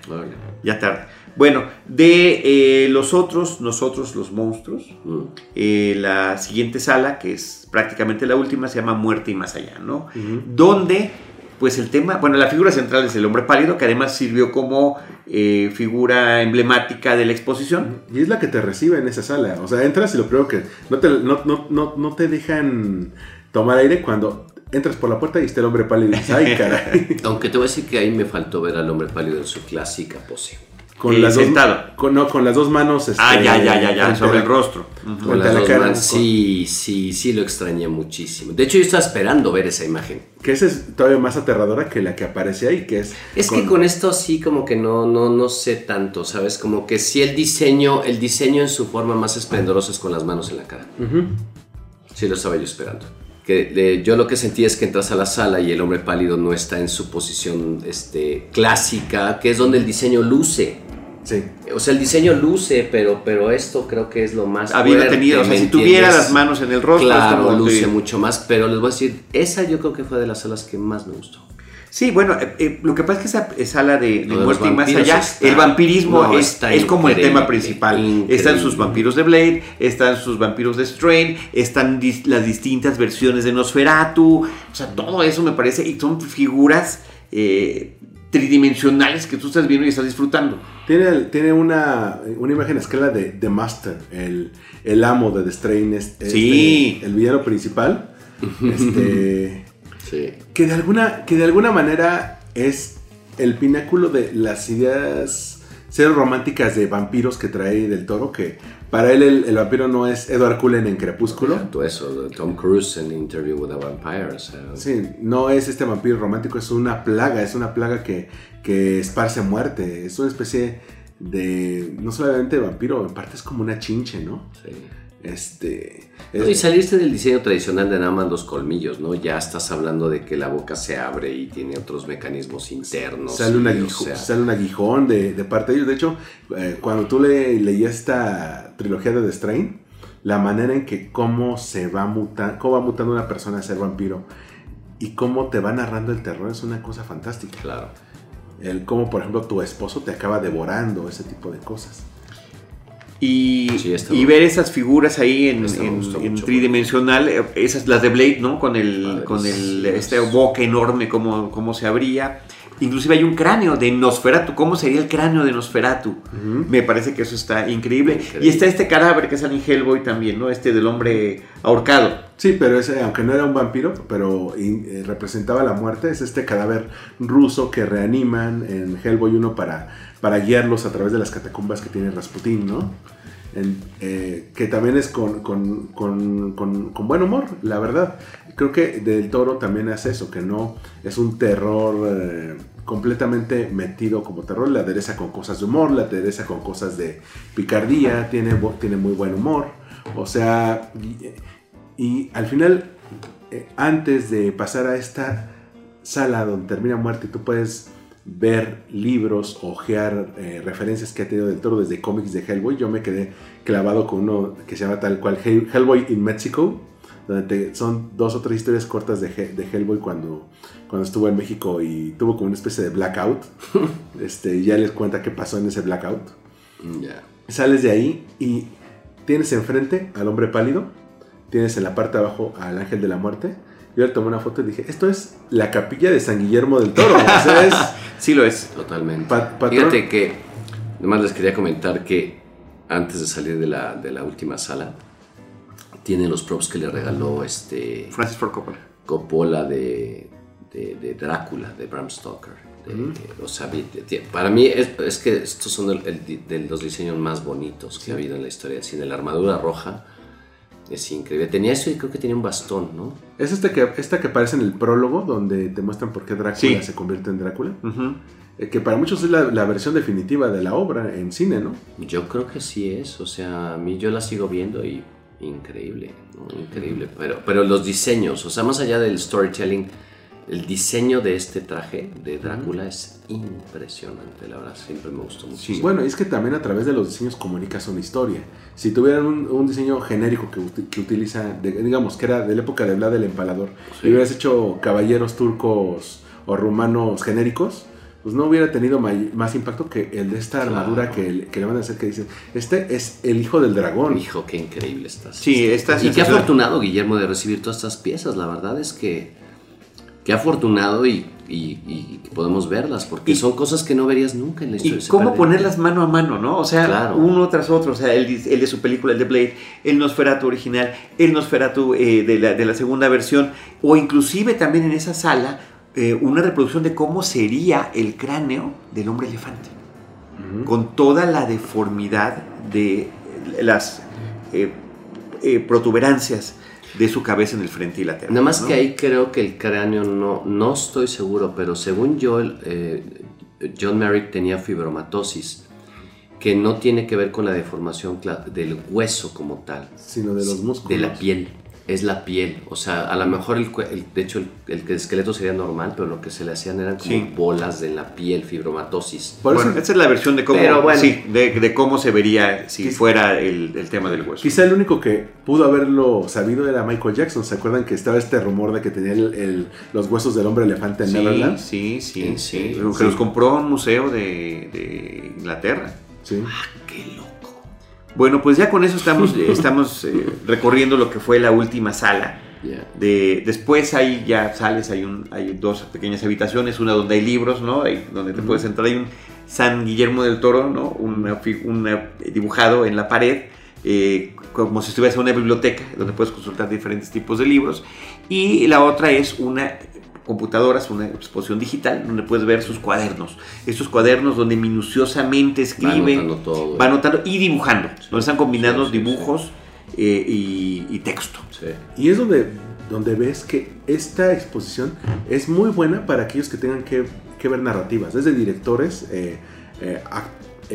ya tarde. Bueno, de eh, los otros, nosotros los monstruos, Mm. eh, la siguiente sala, que es prácticamente la última, se llama Muerte y Más Allá, ¿no? Donde, pues el tema, bueno, la figura central es el hombre pálido, que además sirvió como eh, figura emblemática de la exposición. Y es la que te recibe en esa sala. O sea, entras y lo primero que. No te, no, no, no, no te dejan tomar aire cuando entras por la puerta y está el hombre pálido ay, caray. *laughs* Aunque te voy a decir que ahí me faltó ver al hombre pálido en su clásica pose. Con Eh, las dos, sentado. con, no, con las dos manos. este, ah, ya, ya, ya, ya, frente sobre el rostro. Con las la dos cara. manos. Sí, sí, sí lo extrañé muchísimo. De hecho, yo estaba esperando ver esa imagen. Que esa es todavía más aterradora que la que aparece ahí, que es. Es que con esto sí como que no, no, no sé tanto, ¿sabes? Como que sí el diseño, el diseño en su forma más esplendorosa es con las manos en la cara. Sí lo estaba yo esperando. Que eh, yo lo que sentí es que entras a la sala y el hombre pálido no está en su posición este, clásica, que es donde el diseño luce. Sí. O sea, el diseño luce, pero, pero esto creo que es lo más fuerte, tenido, o sea, ¿me si tuviera las manos en el rostro, Claro, luce mucho más, pero les voy a decir, esa yo creo que fue de las salas que más me gustó. Sí, bueno, eh, eh, lo que pasa es que esa sala de, muerte y más allá, está- el vampirismo no, es, como el tema principal. increíble. Están sus vampiros de Blade, están sus vampiros de Strain, están dis- las distintas versiones de Nosferatu, o sea, todo eso me parece, y son figuras eh, tridimensionales que tú estás viendo y estás disfrutando. Tiene, tiene una, una imagen a escala de The Master, el, el amo de The Strain, es- este, Sí. el villano principal. *laughs* Este, Sí. que, de alguna, que de alguna manera es el pináculo de las ideas cero románticas de vampiros que trae del toro, que para él el, el vampiro no es Edward Cullen en Crepúsculo. Todo eso, Tom Cruise en Interview with a Vampire. o sea, Sí, no es este vampiro romántico, es una plaga, es una plaga que, que esparce muerte, es una especie de no solamente de vampiro, en parte es como una chinche, ¿no? Sí. Este. No, y salirse del diseño tradicional de nada más los colmillos, ¿no? Ya estás hablando de que la boca se abre y tiene otros mecanismos internos. Sale, un, aguijón, sea, sale un aguijón de, de parte de ellos. De hecho, eh, cuando tú le, leías esta trilogía de The Strain, la manera en que cómo se va mutando, cómo va mutando una persona a ser vampiro y cómo te va narrando el terror es una cosa fantástica. Claro. El cómo, por ejemplo, tu esposo te acaba devorando, ese tipo de cosas. Y, Sí, ver esas figuras ahí en, tridimensional, eh, esas las de Blade, ¿no? Con el, con el este boca enorme, cómo, cómo se abría. Inclusive hay un cráneo de Nosferatu. ¿Cómo sería el cráneo de Nosferatu? Me parece que eso está increíble. Increíble. Y está este cadáver que sale en Hellboy también, ¿no? Este del hombre ahorcado. Sí, pero ese, aunque no era un vampiro, pero eh, representaba la muerte, es este cadáver ruso que reaniman en Hellboy 1 para, para guiarlos a través de las catacumbas que tiene Rasputín, ¿no? Eh, que también es con, con- con- con- buen humor, la verdad. Creo que Del Toro también hace eso, que no es un terror eh, completamente metido como terror, le adereza con cosas de humor, le adereza con cosas de picardía, tiene, tiene muy buen humor. O sea, y, y al final, eh, antes de pasar a esta sala donde termina muerte, tú puedes ver libros, ojear eh, referencias que ha tenido del toro desde cómics de Hellboy. Yo me quedé clavado con uno que se llama tal cual Hell- Hellboy in Mexico, donde te- son dos o tres historias cortas de, He- de Hellboy cuando, cuando estuvo en México y tuvo como una especie de blackout. *laughs* este, ya les cuenta qué pasó en ese blackout. Ya. Sales de ahí y tienes enfrente al hombre pálido, tienes en la parte de abajo al ángel de la muerte. Yo le tomé una foto y dije, esto es la capilla de San Guillermo del Toro. O sea, es *laughs* Sí lo es. Totalmente. Pa- patrón- Fíjate que, además les quería comentar que antes de salir de la, de la última sala, tiene los props que le regaló este Francis Ford Coppola. Coppola de, de, de Drácula, de Bram Stoker. De- O sea, para mí es, es que estos son el- de los diseños más bonitos que ha habido en la historia del cine. La armadura roja es increíble. Tenía eso y creo que tenía un bastón, ¿no? Es esta que, esta que aparece en el prólogo, donde te muestran por qué Drácula Sí. se convierte en Drácula. Eh, que para muchos es la, la versión definitiva de la obra en cine, ¿no? Yo creo que sí es, o sea, a mí yo la sigo viendo y increíble, ¿no? increíble. Pero, pero los diseños, o sea, más allá del storytelling, el diseño de este traje de Drácula es impresionante, la verdad, siempre me gustó mucho. Bueno, y es que también a través de los diseños comunicas una historia. Si tuvieran un, un diseño genérico que, que utiliza, de- digamos, que era de la época de Vlad el Empalador, Sí. y hubieras hecho caballeros turcos o rumanos genéricos, pues no hubiera tenido may- más impacto que el de esta Claro. armadura que, le- que le van a hacer que dicen, este es el hijo del dragón. Hijo, qué increíble estás. Sí, esta Y qué afortunado, Guillermo, de recibir todas estas piezas. La verdad es que qué afortunado y, y- podemos verlas, porque Y- son cosas que no verías nunca en la historia. Y cómo ponerlas mano a mano, ¿no? O sea, Claro. uno tras otro. O sea, el, el de su película, el de Blade, el Nosferatu original, el Nosferatu eh, de, la, de la segunda versión, o inclusive también en esa sala, eh, una reproducción de cómo sería el cráneo del hombre elefante. Con toda la deformidad de las eh, eh, protuberancias de su cabeza en el frente y lateral. Nada más ¿no? que ahí creo que el cráneo no, no estoy seguro, pero según yo, el, eh, John Merrick tenía fibromatosis, que no tiene que ver con la deformación cla- del hueso como tal, Sino de los músculos. de la piel. Es la piel, o sea, a lo mejor el, cue- el- de hecho el, el esqueleto sería normal, pero lo que se le hacían eran como Sí. bolas de la piel, fibromatosis. Por eso- Bueno, esa es la versión de cómo, bueno. sí, de, de cómo se vería si Quizá- fuera el, el tema del hueso. Quizá el único que pudo haberlo sabido era Michael Jackson. ¿Se acuerdan que estaba este rumor de que tenía el- el- los huesos del hombre elefante en Sí, Neverland? sí, sí, ¿En sí. Que Sí. los compró un museo de, de Inglaterra. Sí. ¡Qué loco! Bueno, pues ya con eso estamos, eh, *laughs* estamos eh, recorriendo lo que fue la última sala. Ya. De, después ahí ya sales, hay, un, hay dos pequeñas habitaciones, una donde hay libros, ¿no? Donde te puedes entrar, hay un San Guillermo del Toro, ¿no? Una, una- dibujado en la pared, eh, como si estuvieras en una biblioteca, donde puedes consultar diferentes tipos de libros. Y la otra es una computadora, es una exposición digital, donde puedes ver sus cuadernos. Estos cuadernos donde minuciosamente escribe, anotando todo. va anotando y dibujando, donde están combinados Sí, sí, sí. dibujos eh, y, y texto. Sí. Y es donde, donde ves que esta exposición es muy buena para aquellos que tengan que, que ver narrativas, desde directores, eh,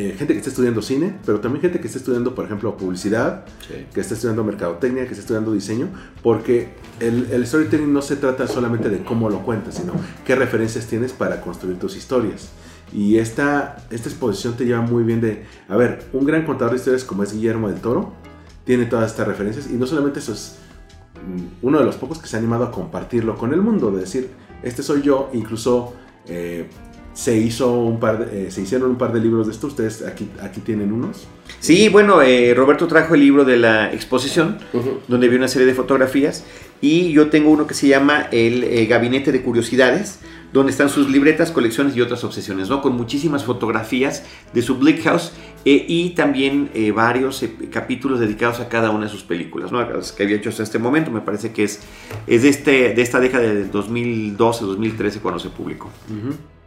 eh, gente que está estudiando cine, pero también gente que está estudiando, por ejemplo, publicidad, Sí. que está estudiando mercadotecnia, que está estudiando diseño, porque el, el storytelling no se trata solamente de cómo lo cuentas, sino qué referencias tienes para construir tus historias. Y esta, esta exposición te lleva muy bien de, a ver, un gran contador de historias como es Guillermo del Toro, tiene todas estas referencias y no solamente eso es mm, uno de los pocos que se ha animado a compartirlo con el mundo, de decir, este soy yo, incluso eh, se hizo un par de- eh, se hicieron un par de libros de esto, ustedes aquí, aquí tienen unos. Sí, bueno, eh, Roberto trajo el libro de la exposición, donde vi una serie de fotografías, y yo tengo uno que se llama el eh, Gabinete de Curiosidades, donde están sus libretas, colecciones y otras obsesiones, ¿no? Con muchísimas fotografías de su Bleak House eh, y también eh, varios eh, capítulos dedicados a cada una de sus películas, ¿no? Las que había hecho hasta este momento, me parece que es, es de, este, de esta década de 2012-2013 cuando se publicó. Y-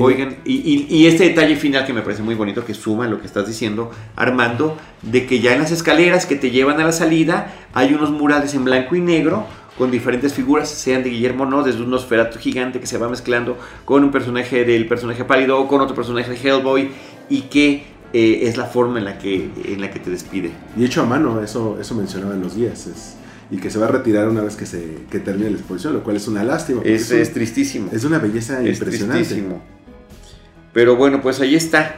Oigan, y, y- y este detalle final que me parece muy bonito, que suma lo que estás diciendo, Armando, de que ya en las escaleras que te llevan a la salida hay unos murales en blanco y negro con diferentes figuras, sean de Guillermo o no, desde un Nosferatu gigante que se va mezclando con un personaje del personaje pálido o con otro personaje de Hellboy y que eh, es la forma en la que, en la que te despide. Y hecho a mano, eso, eso mencionaba en los guías. es- y que se va a retirar una vez que, se, que termine la exposición, lo cual es una lástima. Es, un- es tristísimo. es una belleza Es impresionante. tristísimo. Pero bueno, pues ahí está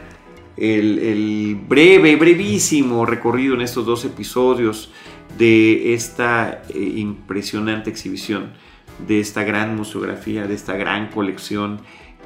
el, el breve, brevísimo recorrido en estos dos episodios de esta eh, impresionante exhibición, de esta gran museografía, de esta gran colección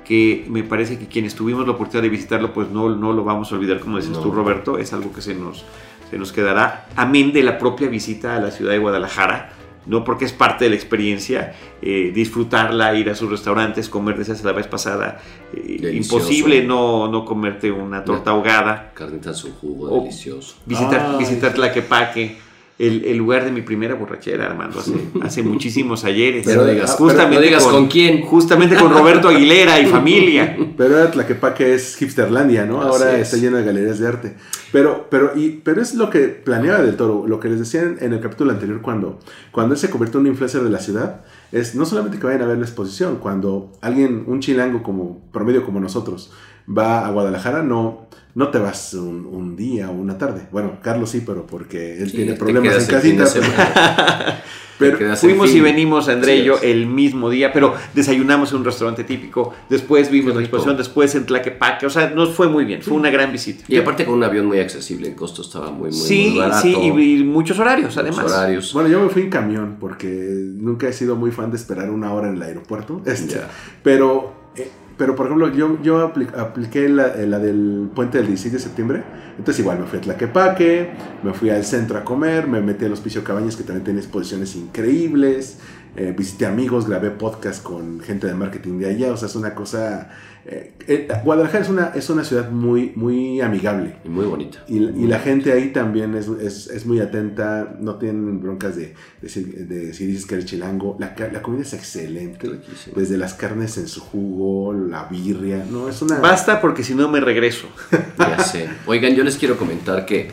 que me parece que quienes tuvimos la oportunidad de visitarlo, pues no, no lo vamos a olvidar, como decías No. tú, Roberto, es algo que se nos, se nos quedará, amén de la propia visita a la ciudad de Guadalajara, no porque es parte de la experiencia, eh, disfrutarla, ir a sus restaurantes, comer, decías la vez pasada, eh, imposible no, no comerte una torta ahogada, Carnita en su jugo, delicioso. visitar, Ay. visitar Tlaquepaque, el, el lugar de mi primera borrachera, Armando, hace, hace muchísimos ayeres. Pero digas- justamente no digas con quién. Justamente con Roberto Aguilera y familia. Pero ahora Tlaquepaque es hipsterlandia, ¿no? Ahora es. está lleno de galerías de arte. Pero, pero, y, pero es lo que planeaba del toro, lo que les decía en, en el capítulo anterior cuando, cuando él se convirtió en un influencer de la ciudad, es no solamente que vayan a ver la exposición, cuando alguien, un chilango como promedio como nosotros, va a Guadalajara, no, no te vas un, un día o una tarde. Bueno, Carlos sí, pero porque él Sí, tiene problemas en casita. *laughs* Pero, Fuimos y venimos, André y yo, el mismo día, pero desayunamos en un restaurante típico, después vimos la exposición, después en Tlaquepaque, o sea, nos fue muy bien, fue una gran visita. Y aparte con un avión muy accesible, el costo estaba muy, muy, sí, muy barato. sí, y, y muchos horarios, además. horarios. Bueno, yo me fui en camión porque nunca he sido muy fan de esperar una hora en el aeropuerto. *laughs* Este. Pero, pero, por ejemplo, yo, yo apli- apliqué la, eh, la del puente del 16 de septiembre. Entonces, igual me fui a Tlaquepaque, me fui al centro a comer, me metí al Hospicio Cabañas, que también tenía exposiciones increíbles. eh, visité amigos, grabé podcast con gente de marketing de allá. O sea, es una cosa. Eh, eh, Guadalajara es una, es una ciudad muy, muy amigable. Y muy bonita. Y, y la gente ahí también es, es, es muy atenta, no tienen broncas de, de, si, de si dices que eres chilango. La, la comida es excelente, Riquísimo. desde las carnes en su jugo, la birria, no, es una... Basta porque si no me regreso. *laughs* Ya sé. Oigan, yo les quiero comentar que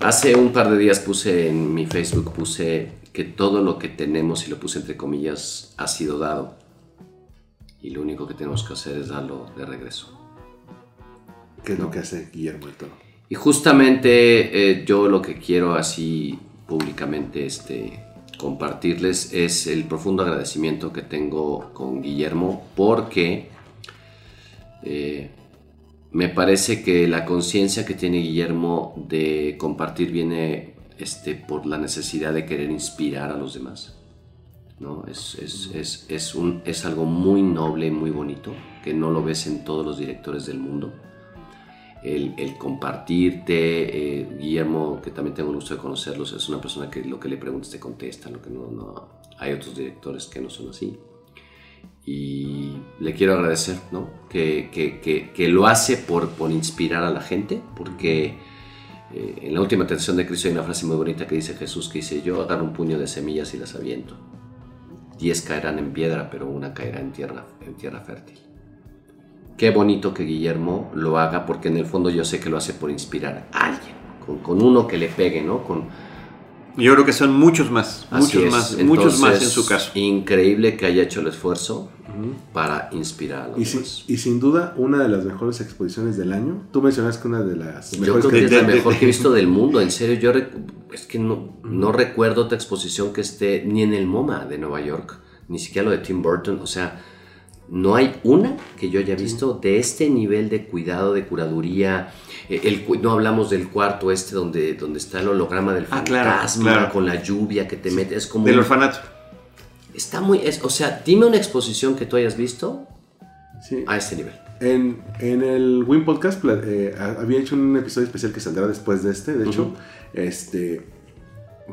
hace un par de días puse en mi Facebook, puse que todo lo que tenemos, y lo puse entre comillas, ha sido dado. Y lo único que tenemos que hacer es darlo de regreso. que es lo que hace Guillermo del Toro. Y justamente eh, yo lo que quiero así públicamente este, compartirles es el profundo agradecimiento que tengo con Guillermo porque eh, me parece que la conciencia que tiene Guillermo de compartir viene este, por la necesidad de querer inspirar a los demás. ¿No? Es, es, es, es, un, es algo muy noble, muy bonito, que no lo ves en todos los directores del mundo el, el compartirte. eh, Guillermo, que también tengo el gusto de conocerlos, es una persona que lo que le preguntes te contesta, lo que no, no. Hay otros directores que no son así. Y le quiero agradecer, ¿no? Que, que, que, lo hace por, por inspirar a la gente, porque eh, en la última tentación de Cristo hay una frase muy bonita que dice Jesús, que dice, yo agarro un puño de semillas y las aviento. Diez caerán en piedra, pero una caerá en tierra, en tierra fértil qué bonito que Guillermo lo haga, porque en el fondo yo sé que lo hace por inspirar a alguien, con, con uno que le pegue, ¿no? Con, Yo creo que son muchos más, así muchos es. más, muchos más en su caso. Increíble que haya hecho el esfuerzo para inspirar a los Y, y sin duda, una de las mejores exposiciones del año. Tú mencionas que una de las Yo mejores creo que es la mejor que he visto del mundo, en serio. Yo es que no, no recuerdo otra exposición que esté ni en el MoMA de Nueva York, ni siquiera lo de Tim Burton. O sea, no hay una que yo haya visto de este nivel de cuidado, de curaduría. Eh, El, no hablamos del cuarto este donde, donde está el holograma del Ah, fantasma claro. con la lluvia que te mete. Es como Del un- orfanato. Está muy. es- o sea, dime una exposición que tú hayas visto Sí. a este nivel. En, en el Win Podcast eh, ha- había hecho un episodio especial que saldrá después de este. De hecho, este,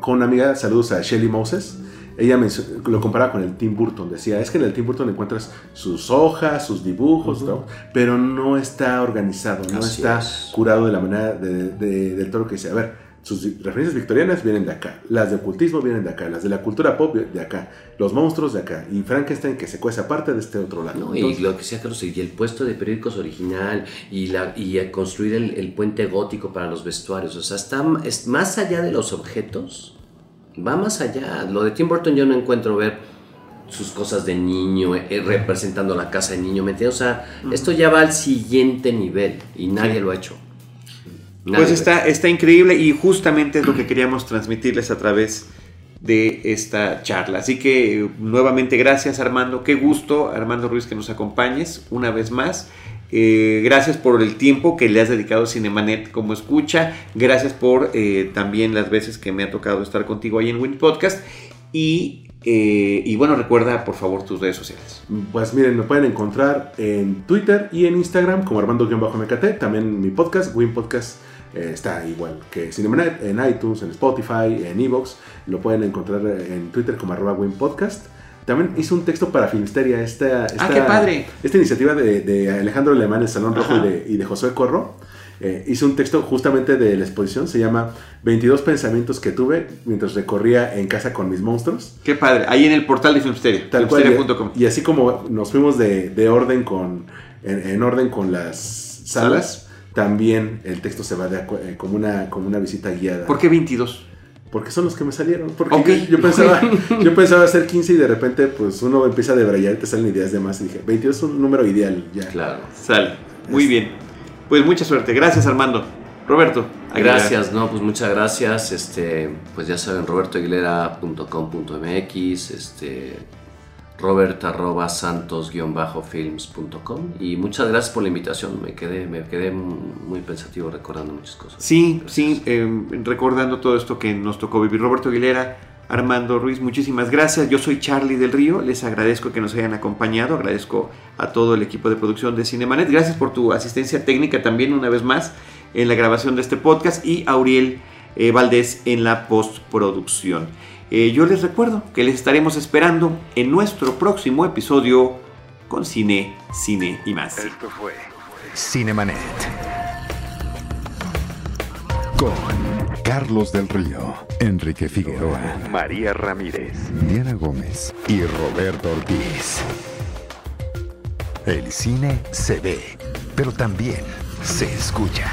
con una amiga, saludos a Shelly Moses. Ella lo comparaba con el Tim Burton. Decía, es que en el Tim Burton encuentras sus hojas, sus dibujos, ¿no? pero no está organizado, no Así está es. curado de la manera de- de- del toro que dice, a ver, sus referencias victorianas vienen de acá, las de ocultismo vienen de acá, las de la cultura pop de acá, los monstruos de acá, y Frankenstein que se cuece aparte de este otro lado. No, y lo que decía Carlos, y el puesto de periódicos original y, la, y construir el, el puente gótico para los vestuarios. O sea, está es más allá de los objetos, va más allá. Lo de Tim Burton yo no encuentro ver sus cosas de niño, eh, representando la casa de niño, ¿me entiendes? O sea, esto ya va al siguiente nivel y nadie lo ha hecho. Nadie Pues está, está increíble y justamente es lo que queríamos transmitirles a través de esta charla. Así que eh, nuevamente gracias Armando, qué gusto Armando Ruiz que nos acompañes una vez más. Eh, gracias por el tiempo que le has dedicado a Cinemanet como escucha. Gracias por eh, también las veces que me ha tocado estar contigo ahí en Win Podcast. Y, eh, y bueno, recuerda por favor tus redes sociales. Pues miren, me pueden encontrar en Twitter y en Instagram como Armando-MKT. También mi podcast, Win Podcast, está igual que Cinemanet, en iTunes, en Spotify, en Evox. Lo pueden encontrar en Twitter como arroba Win Podcast. También hice un texto para Filmsteria, esta, esta, Ah, qué padre. esta iniciativa de, de Alejandro Alemán, el Salón Rojo y de, y de Josué Corro. Eh, hice un texto justamente de la exposición, se llama 22 pensamientos que tuve mientras recorría en casa con mis monstruos. Qué padre. Ahí en el portal de Filmsteria. Tal cual. filmsteria.com. Y, y así como nos fuimos de, de orden con, en, en orden con las salas, también el texto se va de eh, como, una, como una visita guiada. ¿Por qué 22? Porque son los que me salieron. Porque yo, yo pensaba, *laughs* yo pensaba hacer 15 y de repente pues uno empieza a debrayar y te salen ideas de más. Y dije, 22 es un número ideal. Ya. Claro. Sale. Muy bien. Pues mucha suerte. Gracias, Armando. Roberto. Aguilera. Gracias, no, pues muchas gracias. Este, pues ya saben, robertoaguilera.com.mx, este, robert arroba santos-films.com y muchas gracias por la invitación. Me quedé, me quedé muy pensativo recordando muchas cosas. Sí, sí, eh, recordando todo esto que nos tocó vivir. Roberto Aguilera, Armando Ruiz, muchísimas gracias. Yo soy Charlie del Río. Les agradezco que nos hayan acompañado. Agradezco a todo el equipo de producción de Cinemanet. Gracias por tu asistencia técnica también una vez más en la grabación de este podcast y a Uriel eh, Valdés en la postproducción. Eh, yo les recuerdo que les estaremos esperando en nuestro próximo episodio con Cine, Cine y más. Esto fue Cinemanet. Con Carlos del Río, Enrique Figueroa, María Ramírez, Diana Gómez y Roberto Ortiz. El cine se ve, pero también se escucha.